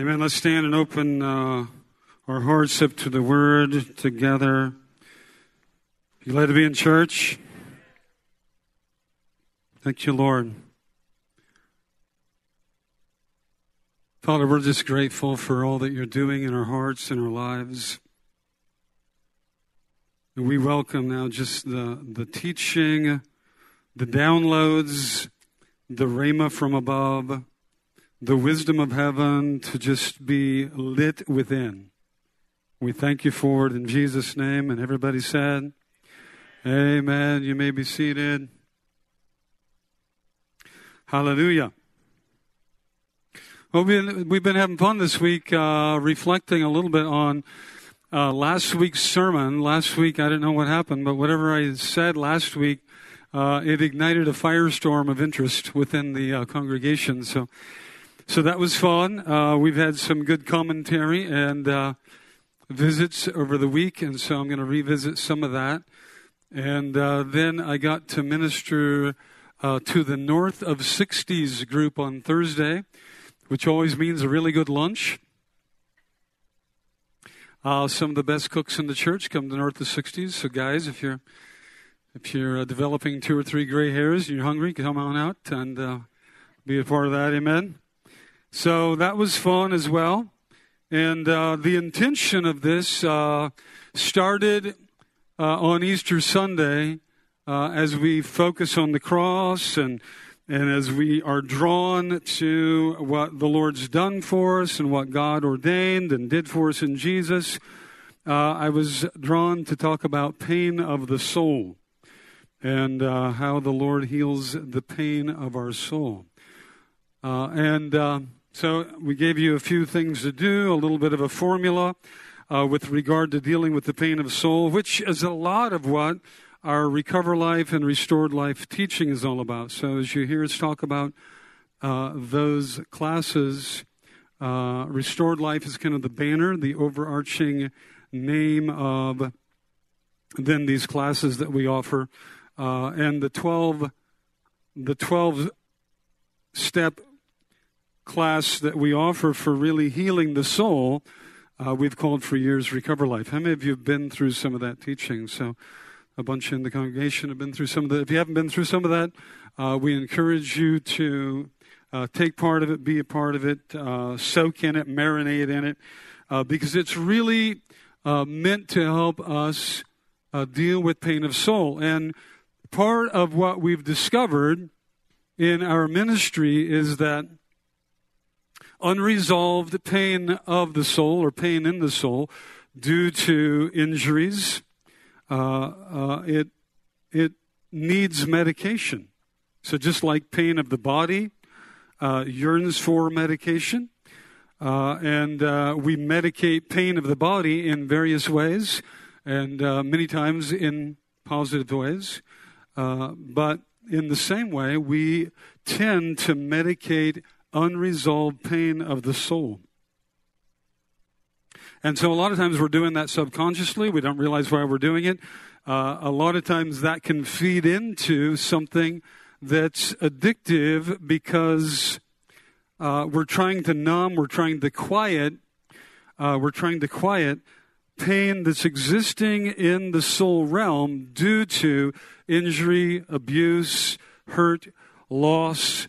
Amen. Let's stand and open uh, our hearts up to the Word together. You glad to be in church? Thank you, Lord. Father, we're just grateful for all that you're doing in our hearts and our lives. And we welcome now just the, the teaching, the downloads, the rhema from above the wisdom of heaven to just be lit within. We thank you for it in Jesus' name. And everybody said, Amen. You may be seated. Hallelujah. Well, we've been having fun this week, uh, reflecting a little bit on uh, last week's sermon. Last week, I didn't know what happened, but whatever I said last week, uh, it ignited a firestorm of interest within the uh, congregation. So so that was fun. Uh, we've had some good commentary and uh, visits over the week, and so I'm going to revisit some of that. And uh, then I got to minister uh, to the North of 60s group on Thursday, which always means a really good lunch. Uh, some of the best cooks in the church come to North of 60s. So, guys, if you're if you're uh, developing two or three gray hairs and you're hungry, come on out and be a part of that. Amen. So that was fun as well. And uh, the intention of this uh, started uh, on Easter Sunday uh, as we focus on the cross and, and as we are drawn to what the Lord's done for us and what God ordained and did for us in Jesus. Uh, I was drawn to talk about pain of the soul and uh, how the Lord heals the pain of our soul. and so we gave you a few things to do, a little bit of a formula uh, with regard to dealing with the pain of soul, which is a lot of what our Recover Life and Restored Life teaching is all about. So as you hear us talk about uh, those classes, uh, Restored Life is kind of the banner, the overarching name of then these classes that we offer, uh, and the twelve, the twelve step class that we offer for really healing the soul, uh, we've called for years Recover Life. How many of you have been through some of that teaching? So, a bunch in the congregation have been through some of that. If you haven't been through some of that, uh, we encourage you to uh, take part of it, be a part of it, uh, soak in it, marinate in it, uh, because it's really uh, meant to help us deal with pain of soul. And part of what we've discovered in our ministry is that unresolved pain of the soul or pain in the soul due to injuries. Uh, uh, it it needs medication. So just like pain of the body uh, yearns for medication, uh, and uh, we medicate pain of the body in various ways, and uh, many times in positive ways. but in the same way, we tend to medicate unresolved pain of the soul. And so a lot of times we're doing that subconsciously. We don't realize why we're doing it. Uh, a lot of times that can feed into something that's addictive because uh, we're trying to numb, we're trying to quiet, uh, we're trying to quiet pain that's existing in the soul realm due to injury, abuse, hurt, loss,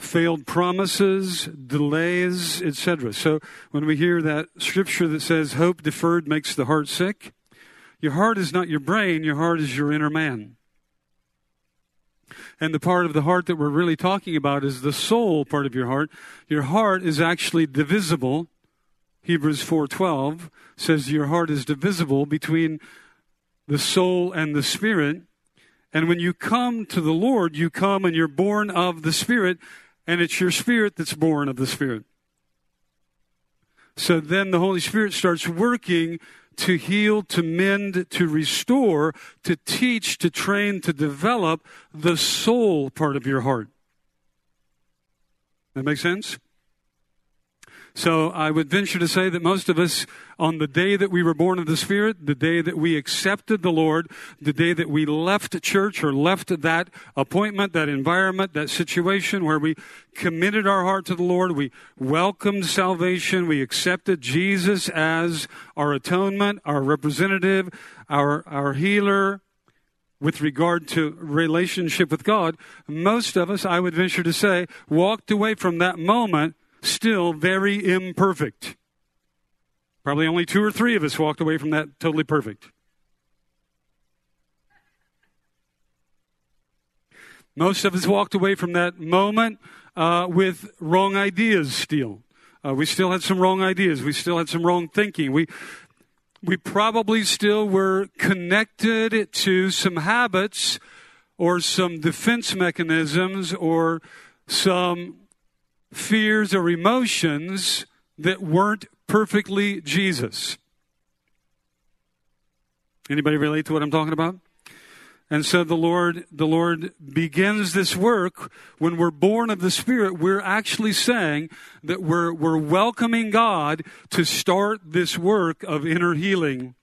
failed promises, delays, etc. So when we hear that scripture that says hope deferred makes the heart sick, your heart is not your brain, your heart is your inner man. And the part of the heart that we're really talking about is the soul part of your heart. Your heart is actually divisible. Hebrews 4:12 says your heart is divisible between the soul and the spirit. And when you come to the Lord, you come and you're born of the Spirit, and it's your spirit that's born of the Spirit. So then the Holy Spirit starts working to heal, to mend, to restore, to teach, to train, to develop the soul part of your heart. That makes sense? So I would venture to say that most of us, on the day that we were born of the Spirit, the day that we accepted the Lord, the day that we left church or left that appointment, that environment, that situation where we committed our heart to the Lord, we welcomed salvation, we accepted Jesus as our atonement, our representative, our, our healer, with regard to relationship with God, most of us, I would venture to say, walked away from that moment still very imperfect. Probably only two or three of us walked away from that totally perfect. Most of us walked away from that moment uh, with wrong ideas still. Uh, we still had some wrong ideas. We still had some wrong thinking. We, we probably still were connected to some habits or some defense mechanisms or some fears or emotions that weren't perfectly Jesus. Anybody relate to what I'm talking about? And so the Lord, the Lord begins this work when we're born of the Spirit. We're actually saying that we're, we're welcoming God to start this work of inner healing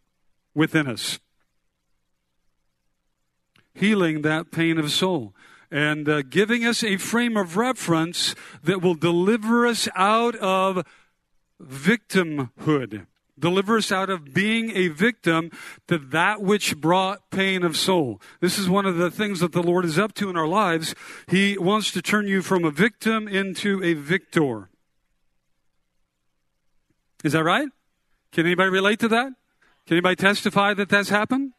within us. Healing that pain of soul and uh, giving us a frame of reference that will deliver us out of victimhood. Deliver us out of being a victim to that which brought pain of soul. This is one of the things that the Lord is up to in our lives. He wants to turn you from a victim into a victor. Is that right? Can anybody relate to that? Can anybody testify that that's happened?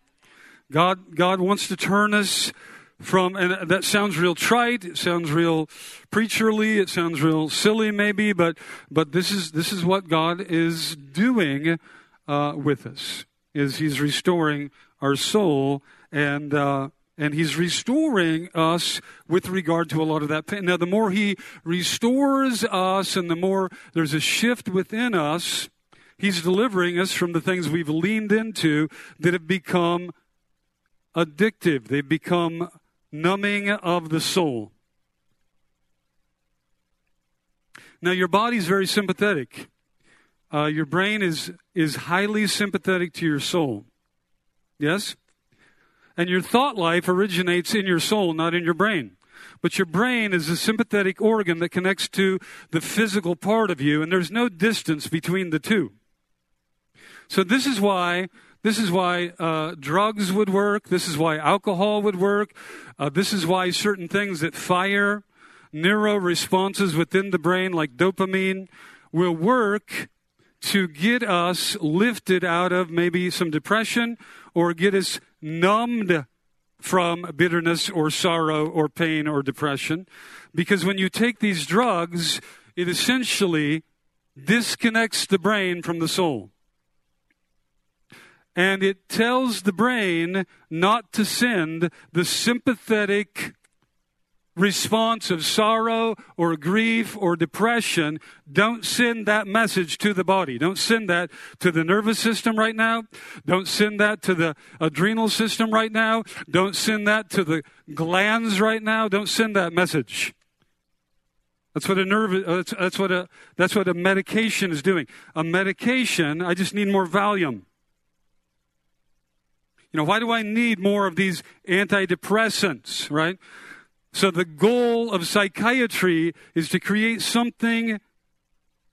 God, God wants to turn us from, and that sounds real trite, it sounds real preacherly, it sounds real silly maybe, but, but this is, this is what God is doing, uh, with us, is He's restoring our soul and, uh, and he's restoring us with regard to a lot of that pain. Now, the more he restores us and the more there's a shift within us, he's delivering us from the things we've leaned into that have become addictive. They've become numbing of the soul. Now, your body's very sympathetic. Uh, your brain is, is highly sympathetic to your soul. Yes? And your thought life originates in your soul, not in your brain. But your brain is a sympathetic organ that connects to the physical part of you, and there's no distance between the two. So, this is why this is why uh, drugs would work. This is why alcohol would work. Uh, this is why certain things that fire neuro responses within the brain, like dopamine, will work to get us lifted out of maybe some depression or get us numbed from bitterness or sorrow or pain or depression. Because when you take these drugs, it essentially disconnects the brain from the soul and it tells the brain not to send the sympathetic response of sorrow or grief or depression, don't send that message to the body. Don't send that to the nervous system right now. Don't send that to the adrenal system right now. Don't send that to the glands right now. Don't send that message. That's what a nerve. Uh, that's, that's what a. That's what a medication is doing. A medication. I just need more Valium. You know, why do I need more of these antidepressants, right? So the goal of psychiatry is to create something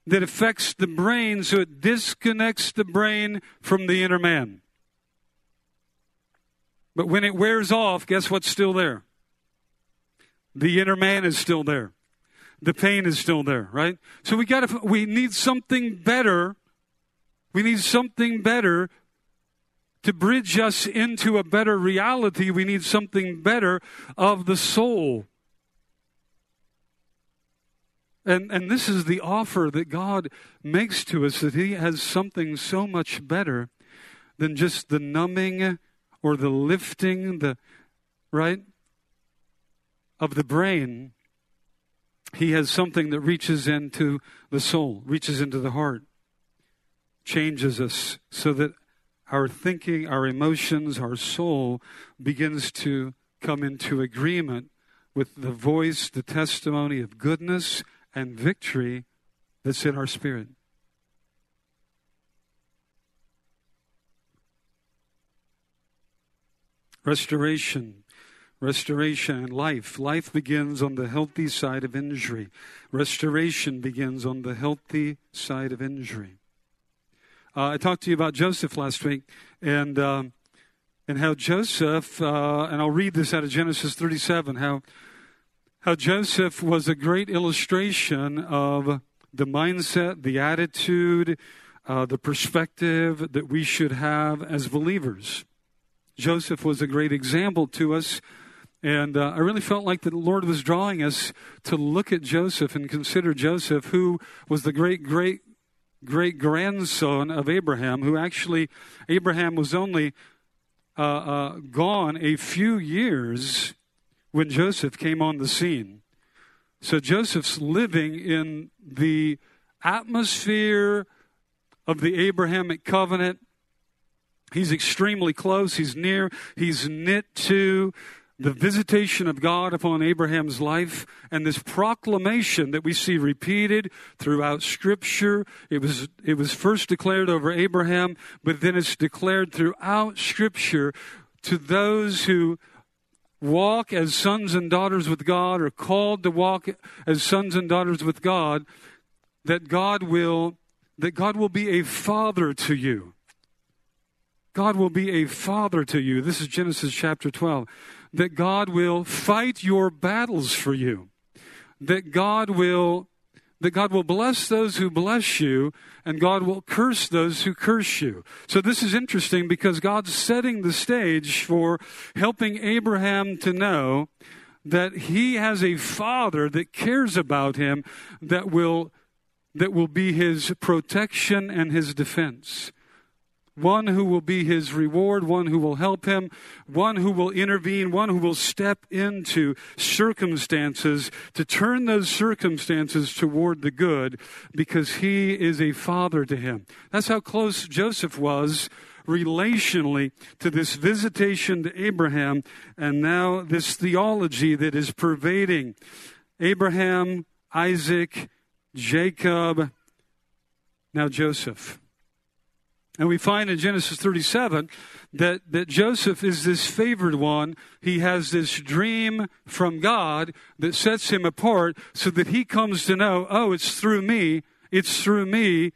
that affects the brain so it disconnects the brain from the inner man. But when it wears off, guess what's still there? The inner man is still there. The pain is still there, right? So we got to we need something better. We need something better to bridge us into a better reality, we need something better of the soul. And, and this is the offer that God makes to us that He has something so much better than just the numbing or the lifting, the right, of the brain. He has something that reaches into the soul, reaches into the heart, changes us so that our thinking, our emotions, our soul begins to come into agreement with the voice, the testimony of goodness and victory that's in our spirit. Restoration restoration and life. Life begins on the healthy side of injury. Restoration begins on the healthy side of injury. Uh, I talked to you about Joseph last week, and uh, and how Joseph, uh, and I'll read this out of Genesis 37, how how Joseph was a great illustration of the mindset, the attitude, uh, the perspective that we should have as believers. Joseph was a great example to us and uh, I really felt like the Lord was drawing us to look at Joseph and consider Joseph, who was the great, great, great grandson of Abraham, who actually, Abraham was only uh, uh, gone a few years when Joseph came on the scene. So Joseph's living in the atmosphere of the Abrahamic covenant. He's extremely close, he's near, he's knit to the visitation of God upon Abraham's life and this proclamation that we see repeated throughout scripture. It was, it was first declared over Abraham, but then it's declared throughout scripture to those who walk as sons and daughters with God or called to walk as sons and daughters with God that God will that God will be a father to you. God will be a father to you. This is Genesis chapter 12 that God will fight your battles for you, that God will that God will bless those who bless you and God will curse those who curse you. So this is interesting because God's setting the stage for helping Abraham to know that he has a father that cares about him that will that will be his protection and his defense one who will be his reward, one who will help him, one who will intervene, one who will step into circumstances to turn those circumstances toward the good because he is a father to him. That's how close Joseph was relationally to this visitation to Abraham and now this theology that is pervading Abraham, Isaac, Jacob, now Joseph. And we find in Genesis 37 that, that Joseph is this favored one. He has this dream from God that sets him apart so that he comes to know, oh, it's through me, it's through me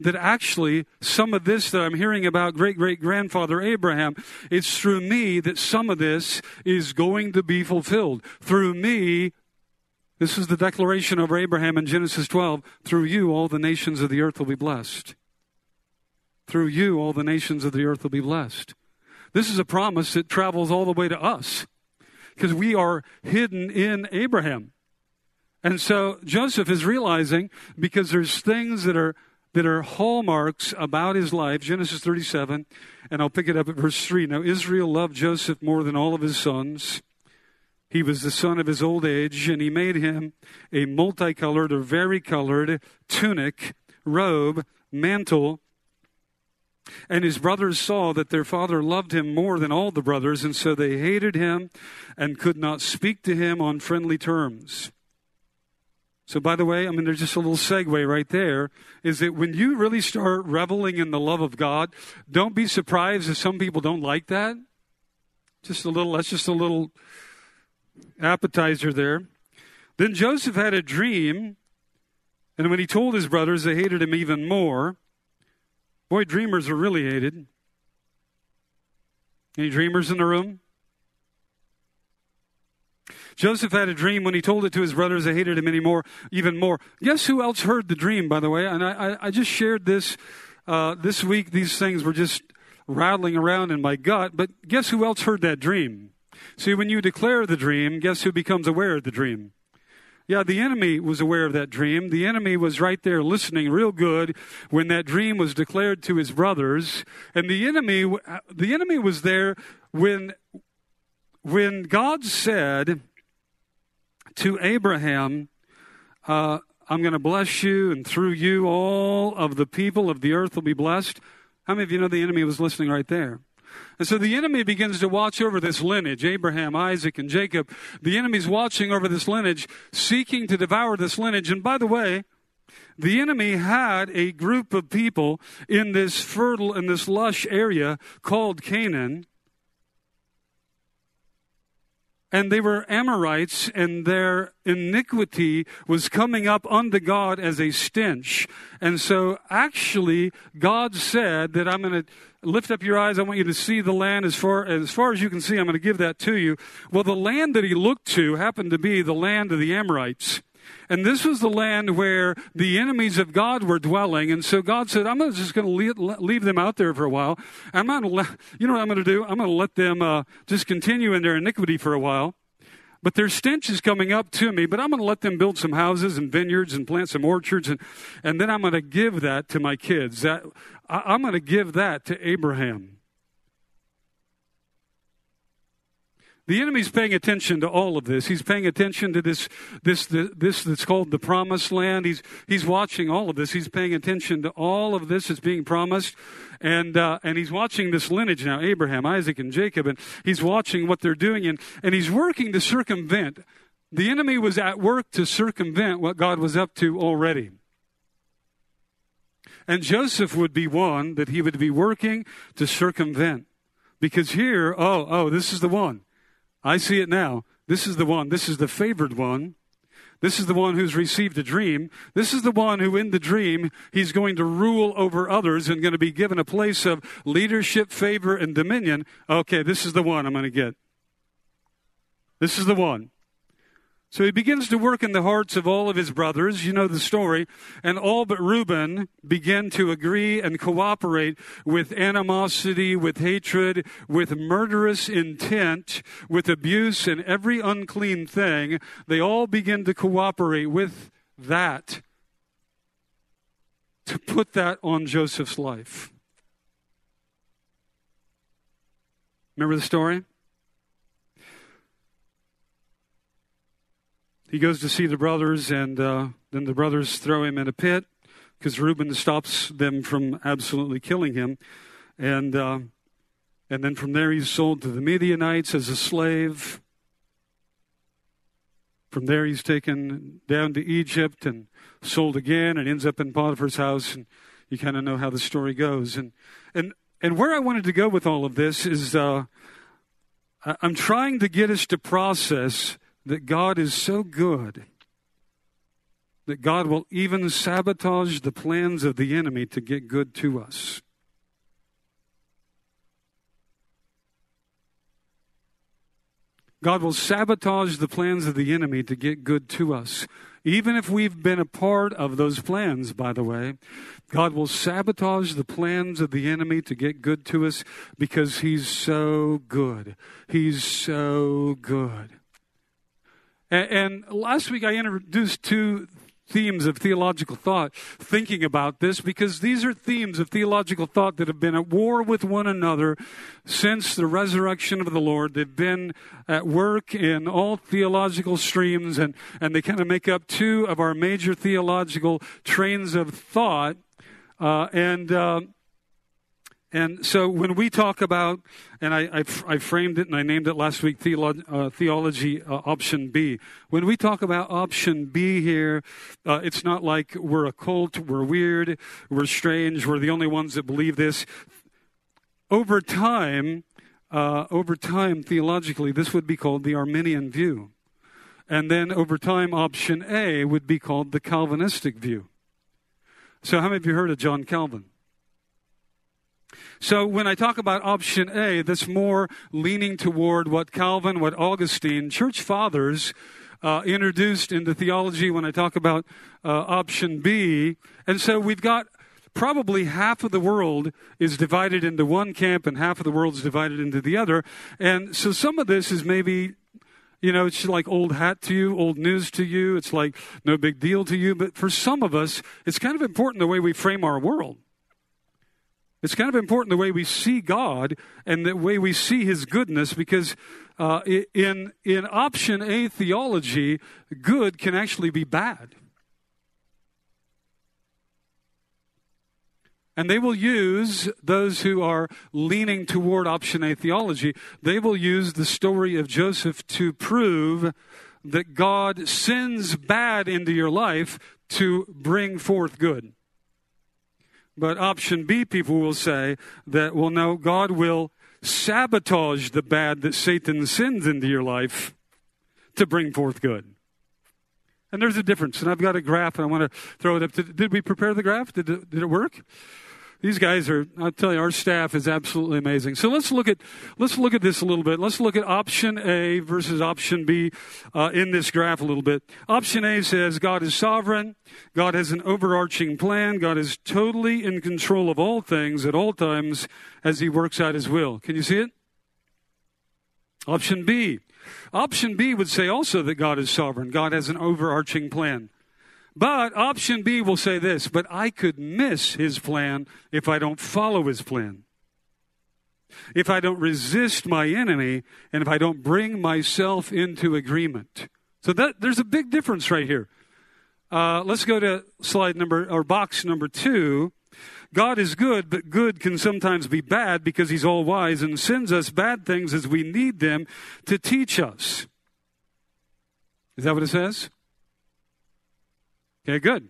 that actually some of this that I'm hearing about great great grandfather Abraham, it's through me that some of this is going to be fulfilled. Through me, this is the declaration over Abraham in Genesis 12, through you all the nations of the earth will be blessed. Through you, all the nations of the earth will be blessed. This is a promise that travels all the way to us because we are hidden in Abraham. And so Joseph is realizing because there's things that are that are hallmarks about his life, Genesis 37, and I'll pick it up at verse 3. Now Israel loved Joseph more than all of his sons. He was the son of his old age, and he made him a multicolored or varicolored tunic, robe, mantle, and his brothers saw that their father loved him more than all the brothers, and so they hated him and could not speak to him on friendly terms. So, by the way, I mean, there's just a little segue right there is that when you really start reveling in the love of God, don't be surprised if some people don't like that. Just a little, that's just a little appetizer there. Then Joseph had a dream, and when he told his brothers, they hated him even more. Boy, dreamers are really hated. Any dreamers in the room? Joseph had a dream when he told it to his brothers, they hated him anymore, even more. Guess who else heard the dream, by the way? And I, I, I just shared this uh, this week. These things were just rattling around in my gut. But guess who else heard that dream? See, when you declare the dream, guess who becomes aware of the dream? Yeah, the enemy was aware of that dream. The enemy was right there listening real good when that dream was declared to his brothers. And the enemy, the enemy was there when, when God said to Abraham, uh, I'm going to bless you, and through you, all of the people of the earth will be blessed. How many of you know the enemy was listening right there? And so the enemy begins to watch over this lineage Abraham, Isaac, and Jacob. The enemy's watching over this lineage, seeking to devour this lineage. And by the way, the enemy had a group of people in this fertile and this lush area called Canaan. And they were Amorites, and their iniquity was coming up unto God as a stench. And so, actually, God said that I'm going to lift up your eyes. I want you to see the land as far as far as you can see. I'm going to give that to you. Well, the land that he looked to happened to be the land of the Amorites. And this was the land where the enemies of God were dwelling. And so God said, I'm just going to leave them out there for a while. I'm let, you know what I'm going to do? I'm going to let them uh, just continue in their iniquity for a while. But their stench is coming up to me, but I'm going to let them build some houses and vineyards and plant some orchards. And, and then I'm going to give that to my kids. That, I, I'm going to give that to Abraham. The enemy's paying attention to all of this. He's paying attention to this, this, this, this that's called the promised land. He's, he's watching all of this. He's paying attention to all of this that's being promised. And, uh, and he's watching this lineage now, Abraham, Isaac, and Jacob, and he's watching what they're doing, and, and he's working to circumvent. The enemy was at work to circumvent what God was up to already. And Joseph would be one that he would be working to circumvent. Because here, oh, oh, this is the one. I see it now. This is the one. This is the favored one. This is the one who's received a dream. This is the one who, in the dream, he's going to rule over others and going to be given a place of leadership, favor, and dominion. Okay, this is the one I'm going to get. This is the one. So he begins to work in the hearts of all of his brothers. You know the story. And all but Reuben begin to agree and cooperate with animosity, with hatred, with murderous intent, with abuse and every unclean thing. They all begin to cooperate with that to put that on Joseph's life. Remember the story? He goes to see the brothers, and uh, then the brothers throw him in a pit because Reuben stops them from absolutely killing him. And, uh, and then from there, he's sold to the Midianites as a slave. From there, he's taken down to Egypt and sold again and ends up in Potiphar's house. And you kind of know how the story goes. And, and, and where I wanted to go with all of this is uh, I'm trying to get us to process that God is so good that God will even sabotage the plans of the enemy to get good to us. God will sabotage the plans of the enemy to get good to us. Even if we've been a part of those plans, by the way, God will sabotage the plans of the enemy to get good to us because He's so good. He's so good. And, last week I introduced two themes of theological thought, thinking about this, because these are themes of theological thought that have been at war with one another since the resurrection of the Lord. They've been at work in all theological streams, and, and they kind of make up two of our major theological trains of thought. Uh, and uh, and so when we talk about, and I, I, I framed it and I named it last week theolo- uh, theology uh, option B. When we talk about option B here, uh, it's not like we're a cult, we're weird, we're strange, we're the only ones that believe this. Over time, uh, over time, theologically, this would be called the Arminian view. And then over time, option A would be called the Calvinistic view. So, how many of you heard of John Calvin? So when I talk about option A, that's more leaning toward what Calvin, what Augustine, church fathers uh, introduced into theology when I talk about uh, option B. And so we've got probably half of the world is divided into one camp and half of the world is divided into the other. And so some of this is maybe you know, it's like old hat to you, old news to you. It's like no big deal to you. But for some of us, it's kind of important the way we frame our world. It's kind of important the way we see God and the way we see His goodness because uh, in, in option A theology, good can actually be bad. And they will use, those who are leaning toward option A theology, they will use the story of Joseph to prove that God sends bad into your life to bring forth good. But option B, people will say that, well, no, God will sabotage the bad that Satan sends into your life to bring forth good. And there's a difference. And I've got a graph, and I want to throw it up. Did, did we prepare the graph? Did did it work? These guys are, I'll tell you, our staff is absolutely amazing. So let's look at, let's look at this a little bit. Let's look at option A versus option B uh, in this graph a little bit. Option A says God is sovereign. God has an overarching plan. God is totally in control of all things at all times as he works out his will. Can you see it? Option B. Option B would say also that God is sovereign. God has an overarching plan. But option B will say this, but I could miss his plan if I don't follow his plan. If I don't resist my enemy and if I don't bring myself into agreement. So that there's a big difference right here. Uh, let's go to slide number or box number two. God is good, but good can sometimes be bad because he's all wise and sends us bad things as we need them to teach us. Is that what it says? Okay, good.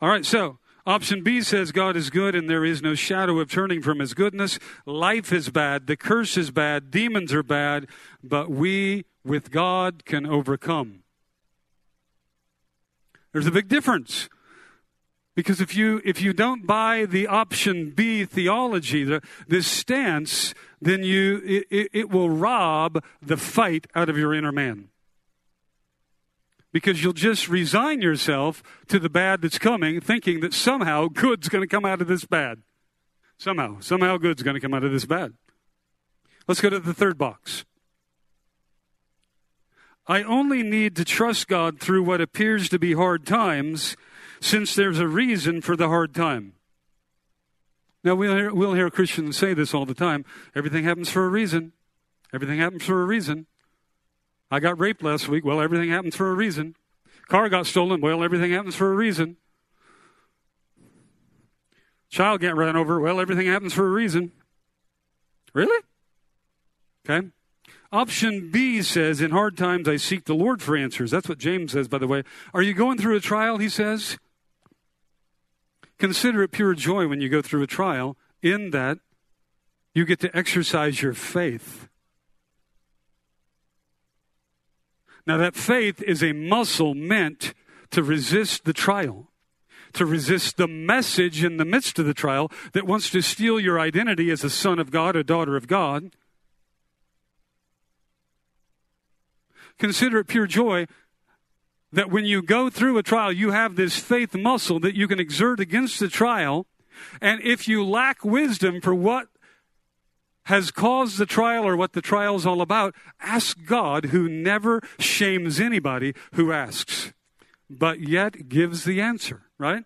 All right, so option B says God is good and there is no shadow of turning from his goodness. Life is bad, the curse is bad, demons are bad, but we with God can overcome. There's a big difference. Because if you if you don't buy the option B theology, the, this stance, then you it, it will rob the fight out of your inner man because you'll just resign yourself to the bad that's coming, thinking that somehow good's going to come out of this bad. Somehow, somehow good's going to come out of this bad. Let's go to the third box. I only need to trust God through what appears to be hard times, since there's a reason for the hard time. Now, we'll hear, we'll hear Christians say this all the time everything happens for a reason. Everything happens for a reason. I got raped last week. Well, everything happens for a reason. Car got stolen. Well, everything happens for a reason. Child got run over. Well, everything happens for a reason. Really? Okay. Option B says, In hard times I seek the Lord for answers. That's what James says, by the way. Are you going through a trial? He says. Consider it pure joy when you go through a trial, in that you get to exercise your faith. Now, that faith is a muscle meant to resist the trial, to resist the message in the midst of the trial that wants to steal your identity as a son of God, a daughter of God. Consider it pure joy that when you go through a trial, you have this faith muscle that you can exert against the trial. And if you lack wisdom for what has caused the trial or what the trial is all about, ask God who never shames anybody who asks, but yet gives the answer, right?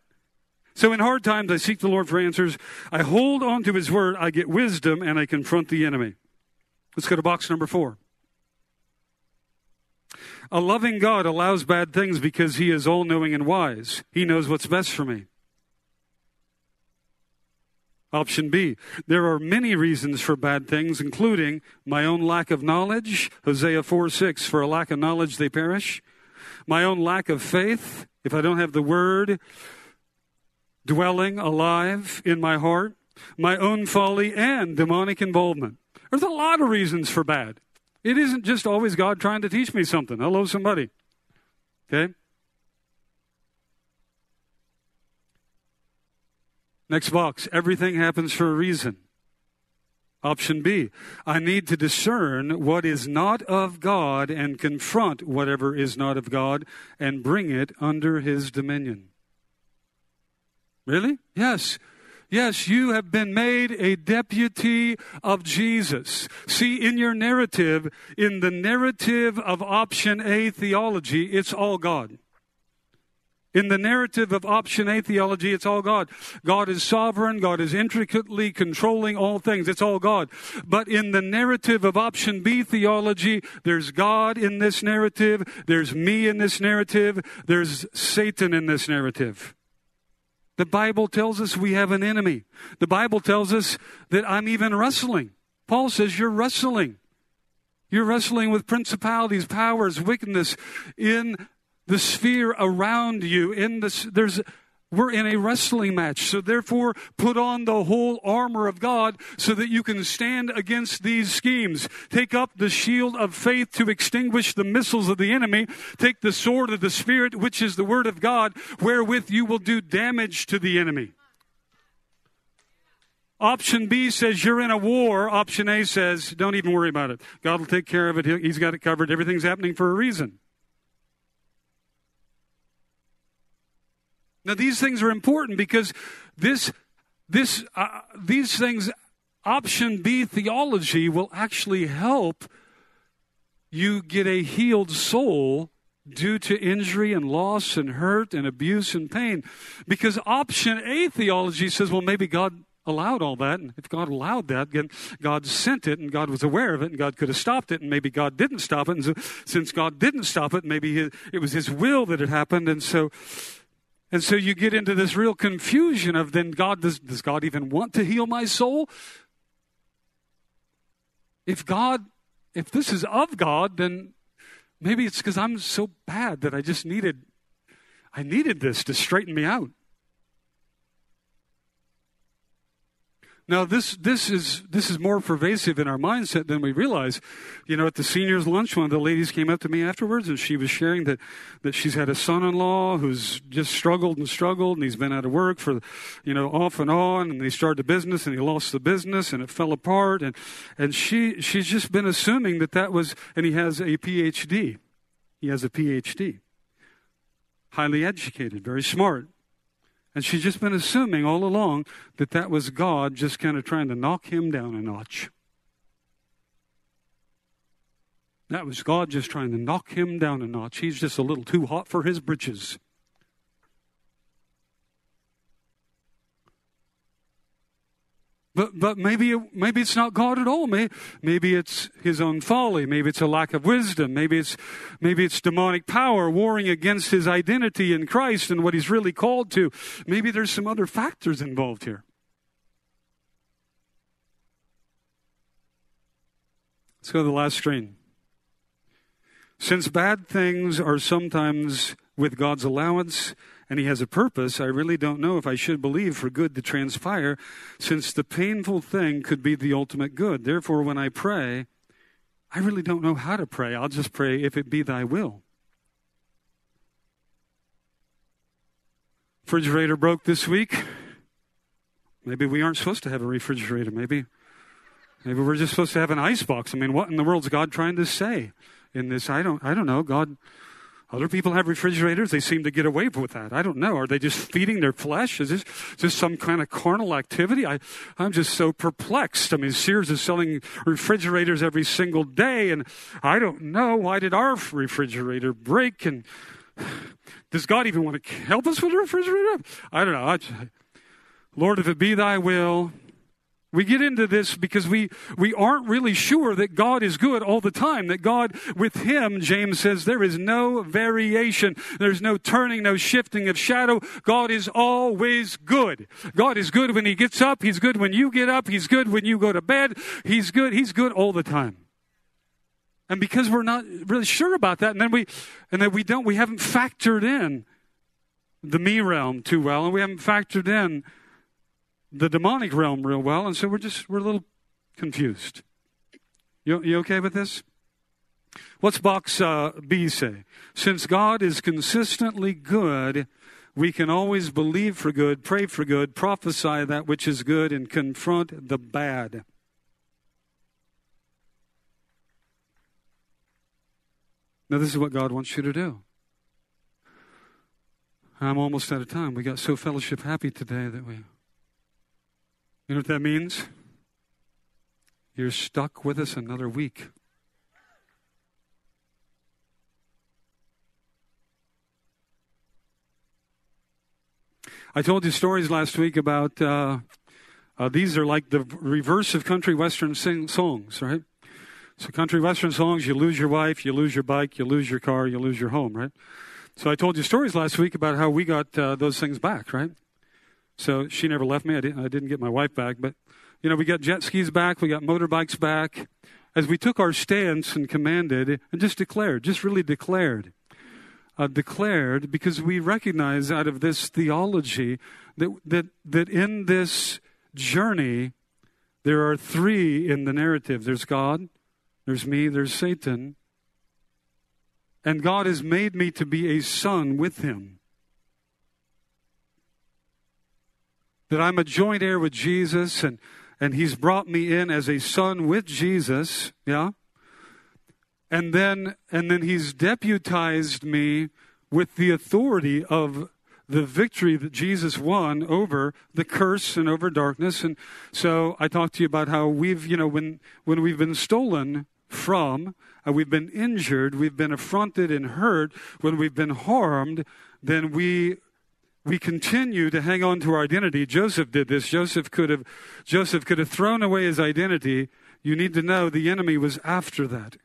So in hard times, I seek the Lord for answers. I hold on to his word. I get wisdom and I confront the enemy. Let's go to box number four. A loving God allows bad things because he is all knowing and wise. He knows what's best for me. Option B. There are many reasons for bad things, including my own lack of knowledge. Hosea 4 6. For a lack of knowledge, they perish. My own lack of faith. If I don't have the word dwelling alive in my heart. My own folly and demonic involvement. There's a lot of reasons for bad. It isn't just always God trying to teach me something. Hello, somebody. Okay? Next box. Everything happens for a reason. Option B. I need to discern what is not of God and confront whatever is not of God and bring it under his dominion. Really? Yes. Yes, you have been made a deputy of Jesus. See, in your narrative, in the narrative of option A theology, it's all God. In the narrative of option A theology, it's all God. God is sovereign. God is intricately controlling all things. It's all God. But in the narrative of option B theology, there's God in this narrative. There's me in this narrative. There's Satan in this narrative. The Bible tells us we have an enemy. The Bible tells us that I'm even wrestling. Paul says you're wrestling. You're wrestling with principalities, powers, wickedness in the sphere around you. In this, there's we're in a wrestling match. So therefore, put on the whole armor of God so that you can stand against these schemes. Take up the shield of faith to extinguish the missiles of the enemy. Take the sword of the Spirit, which is the word of God, wherewith you will do damage to the enemy. Option B says you're in a war. Option A says don't even worry about it. God will take care of it. He's got it covered. Everything's happening for a reason. Now, these things are important because this, this, uh, these things, option B theology, will actually help you get a healed soul due to injury and loss and hurt and abuse and pain. Because option A theology says, well, maybe God allowed all that. And if God allowed that, then God sent it and God was aware of it and God could have stopped it. And maybe God didn't stop it. And so, since God didn't stop it, maybe it was His will that it happened. And so and so you get into this real confusion of then God, does, does God even want to heal my soul? If God, if this is of God, then maybe it's because I'm so bad that I just needed, I needed this to straighten me out. Now this this is this is more pervasive in our mindset than we realize. You know, at the seniors lunch, one of the ladies came up to me afterwards, and she was sharing that that she's had a son-in-law who's just struggled and struggled, and he's been out of work for, you know, off and on, and he started a business, and he lost the business, and it fell apart, and and she she's just been assuming that that was, and he has a PhD, he has a PhD, highly educated, very smart. And she's just been assuming all along that that was God just kind of trying to knock him down a notch. That was God just trying to knock him down a notch. He's just a little too hot for his britches. But, but maybe, maybe it's not God at all. Maybe, maybe it's his own folly. Maybe it's a lack of wisdom. Maybe it's, maybe it's demonic power warring against his identity in Christ and what he's really called to. Maybe there's some other factors involved here. Let's go to the last screen. Since bad things are sometimes with God's allowance, and he has a purpose, I really don't know if I should believe for good to transpire, since the painful thing could be the ultimate good. Therefore, when I pray, I really don't know how to pray. I'll just pray, if it be thy will. Refrigerator broke this week. Maybe we aren't supposed to have a refrigerator. Maybe, maybe we're just supposed to have an ice box. I mean, what in the world is God trying to say in this? I don't, I don't know. God, other people have refrigerators. They seem to get away with that. I don't know. Are they just feeding their flesh? Is this just some kind of carnal activity? I, I'm just so perplexed. I mean, Sears is selling refrigerators every single day, and I don't know. Why did our refrigerator break? And does God even want to help us with a refrigerator? I don't know. I, Lord, if it be thy will, we get into this because we, we aren't really sure that God is good all the time. That God, with Him, James says, there is no variation. There's no turning, no shifting of shadow. God is always good. God is good when He gets up. He's good when you get up. He's good when you go to bed. He's good. He's good all the time. And because we're not really sure about that, and then we, and then we don't, we haven't factored in the me realm too well, and we haven't factored in the demonic realm real well, and so we're just we're a little confused. You, you okay with this? What's box uh, B say? Since God is consistently good, we can always believe for good, pray for good, prophesy that which is good, and confront the bad. Now, this is what God wants you to do. I'm almost out of time. We got so fellowship happy today that we. You know what that means? You're stuck with us another week. I told you stories last week about uh, uh, these are like the reverse of country western sing- songs, right? So, country western songs, you lose your wife, you lose your bike, you lose your car, you lose your home, right? So, I told you stories last week about how we got uh, those things back, right? So she never left me. I didn't, I didn't get my wife back, but you know, we got jet skis back, we got motorbikes back. As we took our stance and commanded and just declared, just really declared, uh, declared because we recognize out of this theology that, that, that in this journey, there are three in the narrative there's God, there's me, there's Satan. And God has made me to be a son with him. That I'm a joint heir with Jesus and, and he's brought me in as a son with Jesus, yeah? And then and then he's deputized me with the authority of the victory that Jesus won over the curse and over darkness. And so I talked to you about how we've, you know, when, when we've been stolen from, uh, we've been injured, we've been affronted and hurt, when we've been harmed, then we we continue to hang on to our identity. Joseph did this. Joseph could have Joseph could have thrown away his identity. You need to know the enemy was after that.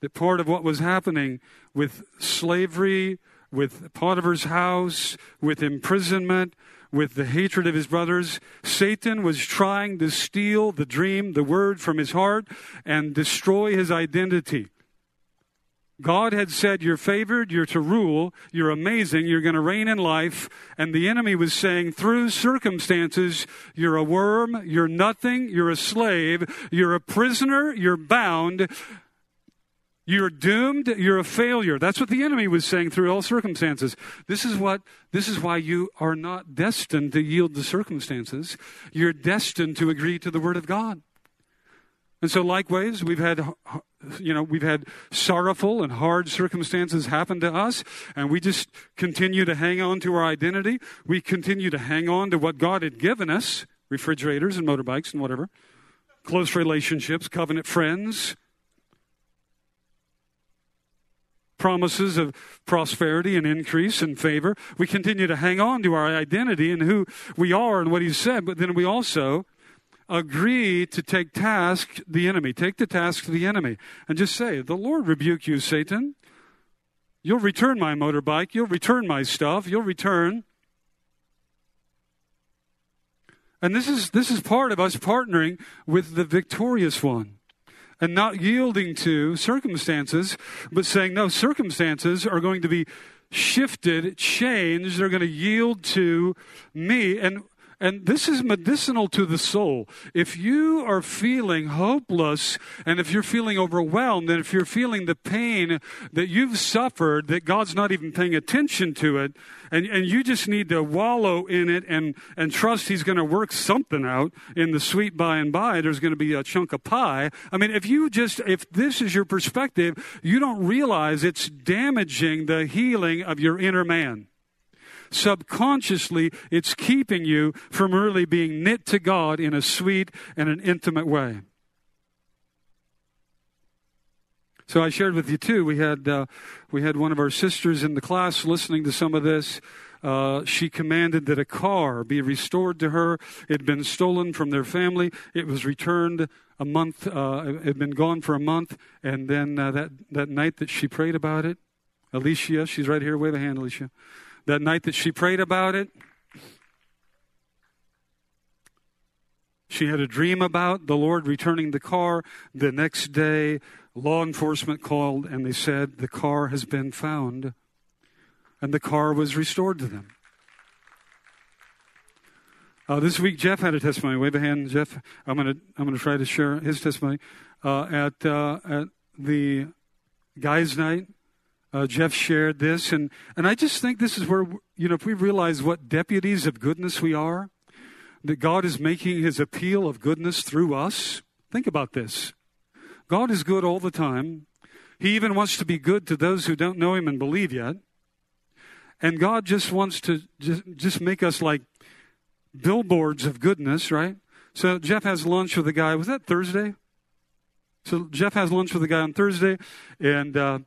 That part of what was happening with slavery, with Potiphar's house, with imprisonment, with the hatred of his brothers. Satan was trying to steal the dream, the word from his heart, and destroy his identity. God had said, You're favored, you're to rule, you're amazing, you're going to reign in life. And the enemy was saying, Through circumstances, you're a worm, you're nothing, you're a slave, you're a prisoner, you're bound. You're doomed. You're a failure. That's what the enemy was saying through all circumstances. This is what, this is why you are not destined to yield to circumstances. You're destined to agree to the word of God. And so likewise, we've had, you know, we've had sorrowful and hard circumstances happen to us, and we just continue to hang on to our identity. We continue to hang on to what God had given us, refrigerators and motorbikes and whatever, close relationships, covenant friends, promises of prosperity and increase and favor. We continue to hang on to our identity and who we are and what He said, but then we also agree to take task the enemy. Take the task to the enemy and just say, The Lord rebuke you, Satan. You'll return my motorbike. You'll return my stuff. You'll return. And this is, this is part of us partnering with the victorious one and not yielding to circumstances, but saying, no, circumstances are going to be shifted, changed. They're going to yield to me. And and this is medicinal to the soul. If you are feeling hopeless and if you're feeling overwhelmed and if you're feeling the pain that you've suffered, that God's not even paying attention to it, and, and you just need to wallow in it and, and trust He's going to work something out in the sweet by and by, there's going to be a chunk of pie. I mean, if you just, if this is your perspective, you don't realize it's damaging the healing of your inner man subconsciously, it's keeping you from really being knit to God in a sweet and an intimate way. So I shared with you too. We had uh, we had one of our sisters in the class listening to some of this. Uh, she commanded that a car be restored to her. It had been stolen from their family. It was returned a month. Uh, it had been gone for a month, and then uh, that that night that she prayed about it, Alicia, she's right here. Wave a hand, Alicia that night that she prayed about it, she had a dream about the Lord returning the car. The next day, law enforcement called and they said the car has been found and the car was restored to them. Uh, this week, Jeff had a testimony. Wave a hand, Jeff. I'm going to I'm going to try to share his testimony uh, at uh, at the guys' night uh, Jeff shared this, and, and I just think this is where, you know, if we realize what deputies of goodness we are, that God is making his appeal of goodness through us. Think about this God is good all the time. He even wants to be good to those who don't know him and believe yet. And God just wants to just, just make us like billboards of goodness, right? So Jeff has lunch with a guy. Was that Thursday? So Jeff has lunch with a guy on Thursday, and uh,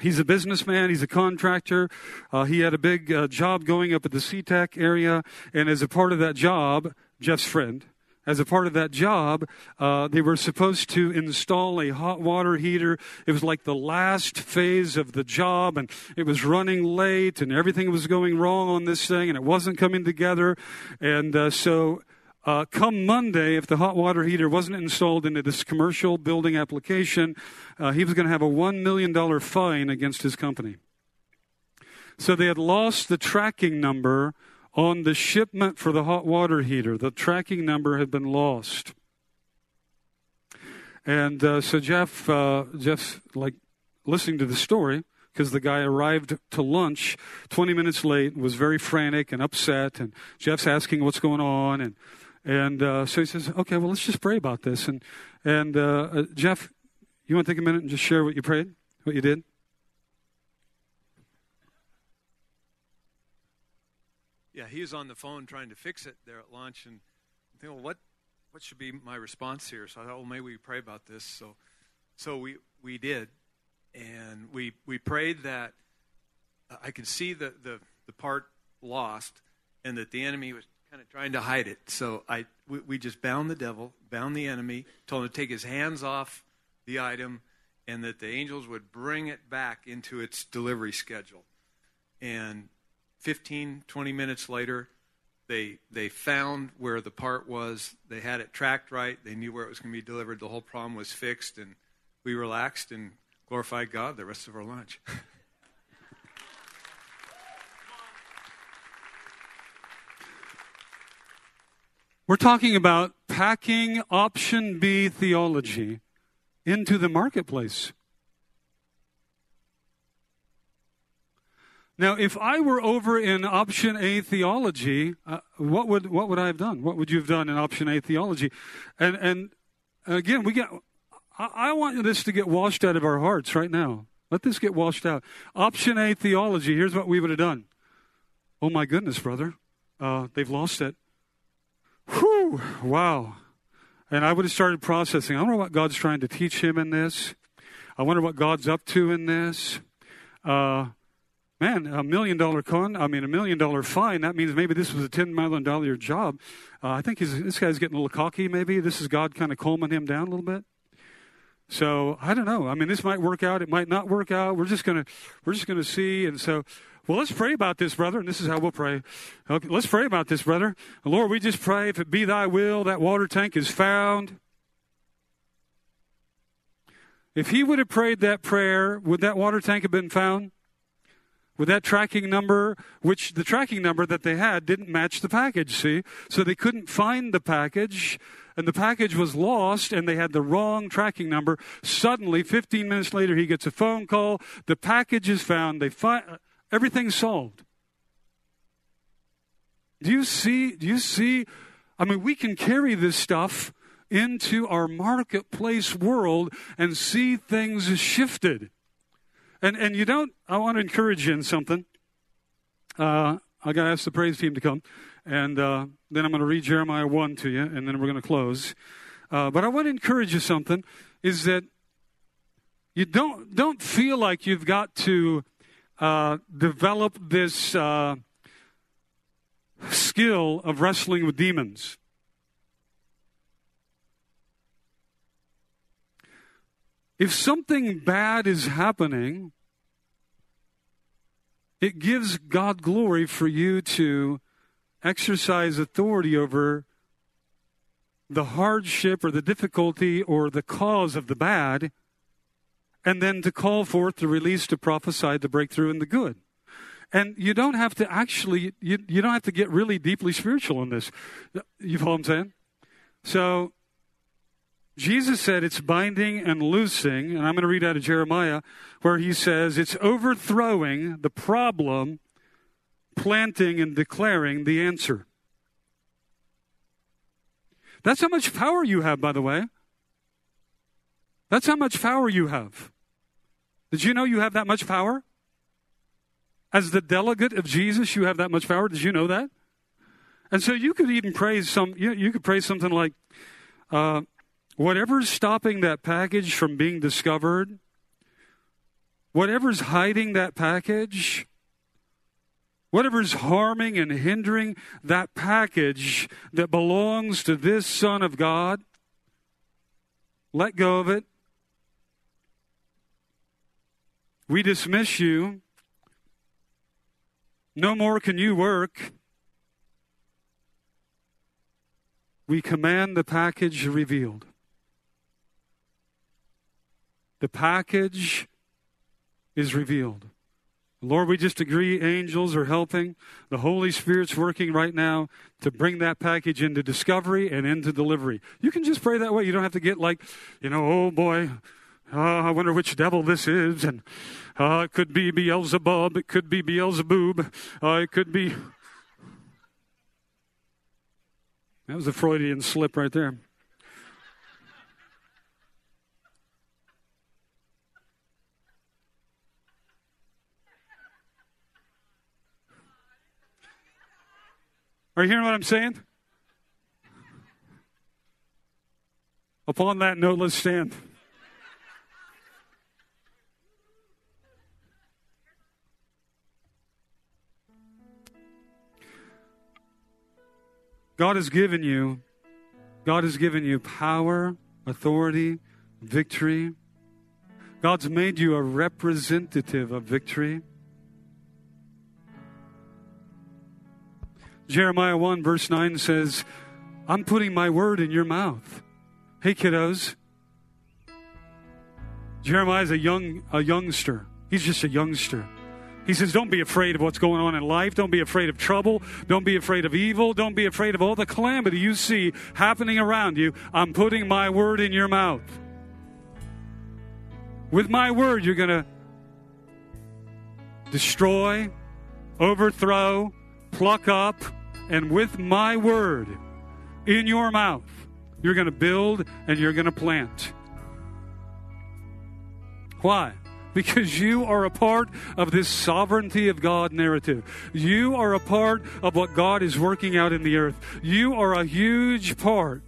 He's a businessman. He's a contractor. Uh, he had a big uh, job going up at the SeaTac area. And as a part of that job, Jeff's friend, as a part of that job, uh, they were supposed to install a hot water heater. It was like the last phase of the job, and it was running late, and everything was going wrong on this thing, and it wasn't coming together. And uh, so uh, come Monday, if the hot water heater wasn't installed into this commercial building application, uh, he was going to have a $1 million fine against his company. So they had lost the tracking number on the shipment for the hot water heater. The tracking number had been lost. And uh, so Jeff, uh, Jeff's like listening to the story because the guy arrived to lunch 20 minutes late, was very frantic and upset, and Jeff's asking what's going on, and and uh, so he says, "Okay, well, let's just pray about this." And and uh, uh, Jeff, you want to take a minute and just share what you prayed, what you did? Yeah, he was on the phone trying to fix it there at lunch, and I think, well, what what should be my response here? So I thought, well, maybe we pray about this. So so we we did, and we we prayed that I could see the the, the part lost, and that the enemy was kind of trying to hide it. So I we, we just bound the devil, bound the enemy, told him to take his hands off the item, and that the angels would bring it back into its delivery schedule. And 15, 20 minutes later, they they found where the part was. They had it tracked right. They knew where it was going to be delivered. The whole problem was fixed, and we relaxed and glorified God the rest of our lunch. We're talking about packing option B theology into the marketplace. Now, if I were over in option A theology, uh, what would what would I have done? What would you have done in option A theology? And and again, we get. I, I want this to get washed out of our hearts right now. Let this get washed out. Option A theology. Here's what we would have done. Oh my goodness, brother, uh, they've lost it. Whew, wow. And I would have started processing. I wonder what God's trying to teach him in this. I wonder what God's up to in this. Uh, man, a million dollar con, I mean, a million dollar fine, that means maybe this was a $10 million job. Uh, I think this guy's getting a little cocky, maybe. This is God kind of calming him down a little bit. So I don't know. I mean, this might work out. It might not work out. We're just gonna, we're just gonna see. And so well, let's pray about this, brother. And this is how we'll pray. Okay, let's pray about this, brother. Lord, we just pray if it be thy will, that water tank is found. If he would have prayed that prayer, would that water tank have been found? Would that tracking number, which the tracking number that they had didn't match the package, see? So they couldn't find the package, and the package was lost, and they had the wrong tracking number. Suddenly, 15 minutes later, he gets a phone call. The package is found. They find Everything's solved. Do you see? Do you see? I mean, we can carry this stuff into our marketplace world and see things shifted. And and you don't. I want to encourage you in something. Uh, I got to ask the praise team to come, and uh, then I'm going to read Jeremiah one to you, and then we're going to close. Uh, but I want to encourage you something: is that you don't don't feel like you've got to uh, develop this uh, skill of wrestling with demons. If something bad is happening, it gives God glory for you to exercise authority over the hardship or the difficulty or the cause of the bad and then to call forth the release to prophesy the breakthrough and the good. And you don't have to actually, you, you don't have to get really deeply spiritual in this. You follow what I'm saying? So, Jesus said it's binding and loosing, and I'm going to read out of Jeremiah, where he says it's overthrowing the problem, planting and declaring the answer. That's how much power you have, by the way. That's how much power you have. Did you know you have that much power? As the delegate of Jesus, you have that much power. Did you know that? And so you could even praise some, you, you could praise something like, uh, whatever's stopping that package from being discovered, whatever's hiding that package, whatever's harming and hindering that package that belongs to this Son of God, let go of it We dismiss you. No more can you work. We command the package revealed. The package is revealed. Lord, we just agree angels are helping. The Holy Spirit's working right now to bring that package into discovery and into delivery. You can just pray that way. You don't have to get like, you know, oh boy, uh, I wonder which devil this is. And uh, it could be Beelzebub. It could be Beelzebub. Uh, it could be. That was a Freudian slip right there. Are you hearing what I'm saying? Upon that note, let's stand. God has given you God has given you power, authority, victory. God's made you a representative of victory. Jeremiah 1, verse 9 says, I'm putting my word in your mouth. Hey, kiddos. Jeremiah's a young a youngster. He's just a youngster. He says, Don't be afraid of what's going on in life. Don't be afraid of trouble. Don't be afraid of evil. Don't be afraid of all the calamity you see happening around you. I'm putting my word in your mouth. With my word, you're going to destroy, overthrow, pluck up, and with my word in your mouth, you're going to build and you're going to plant. Why? Because you are a part of this sovereignty of God narrative. You are a part of what God is working out in the earth. You are a huge part.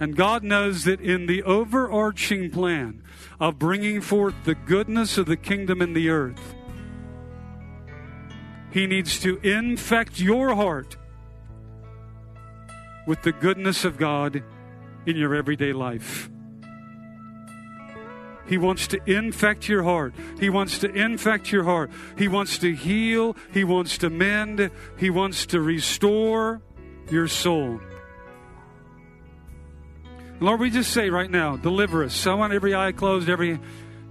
And God knows that in the overarching plan of bringing forth the goodness of the kingdom in the earth, he needs to infect your heart with the goodness of God in your everyday life. He wants to infect your heart. He wants to infect your heart. He wants to heal. He wants to mend. He wants to restore your soul. Lord, we just say right now, deliver us. I want every eye closed, every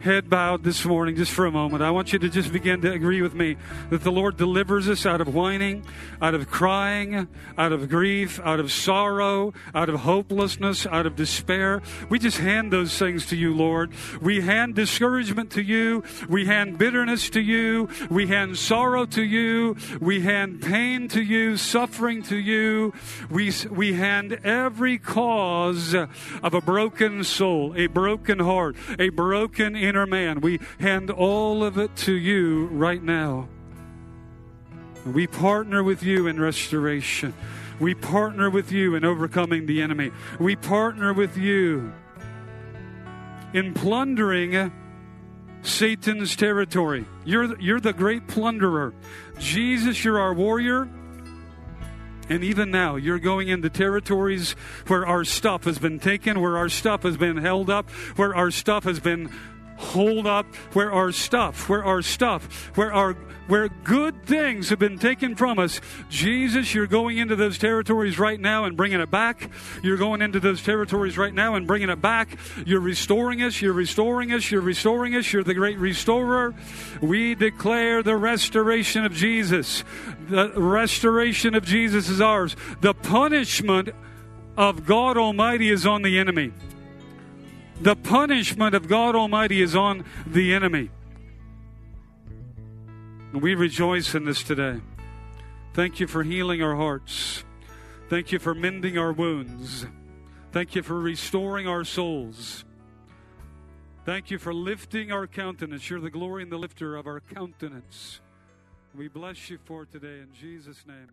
head bowed this morning just for a moment. I want you to just begin to agree with me that the Lord delivers us out of whining, out of crying, out of grief, out of sorrow, out of hopelessness, out of despair. We just hand those things to you, Lord. We hand discouragement to you. We hand bitterness to you. We hand sorrow to you. We hand pain to you, suffering to you. We, we hand every cause of a broken soul, a broken heart, a broken inner man. We hand all of it to you right now. We partner with you in restoration. We partner with you in overcoming the enemy. We partner with you in plundering Satan's territory. You're, you're the great plunderer. Jesus, you're our warrior. And even now, you're going into territories where our stuff has been taken, where our stuff has been held up, where our stuff has been hold up where our stuff, where our stuff, where our where good things have been taken from us. Jesus, you're going into those territories right now and bringing it back. You're going into those territories right now and bringing it back. You're restoring us. You're restoring us. You're restoring us. You're the great restorer. We declare the restoration of Jesus. The restoration of Jesus is ours. The punishment of God Almighty is on the enemy. The punishment of God Almighty is on the enemy. And we rejoice in this today. Thank you for healing our hearts. Thank you for mending our wounds. Thank you for restoring our souls. Thank you for lifting our countenance. You're the glory and the lifter of our countenance. We bless you for today in Jesus' name.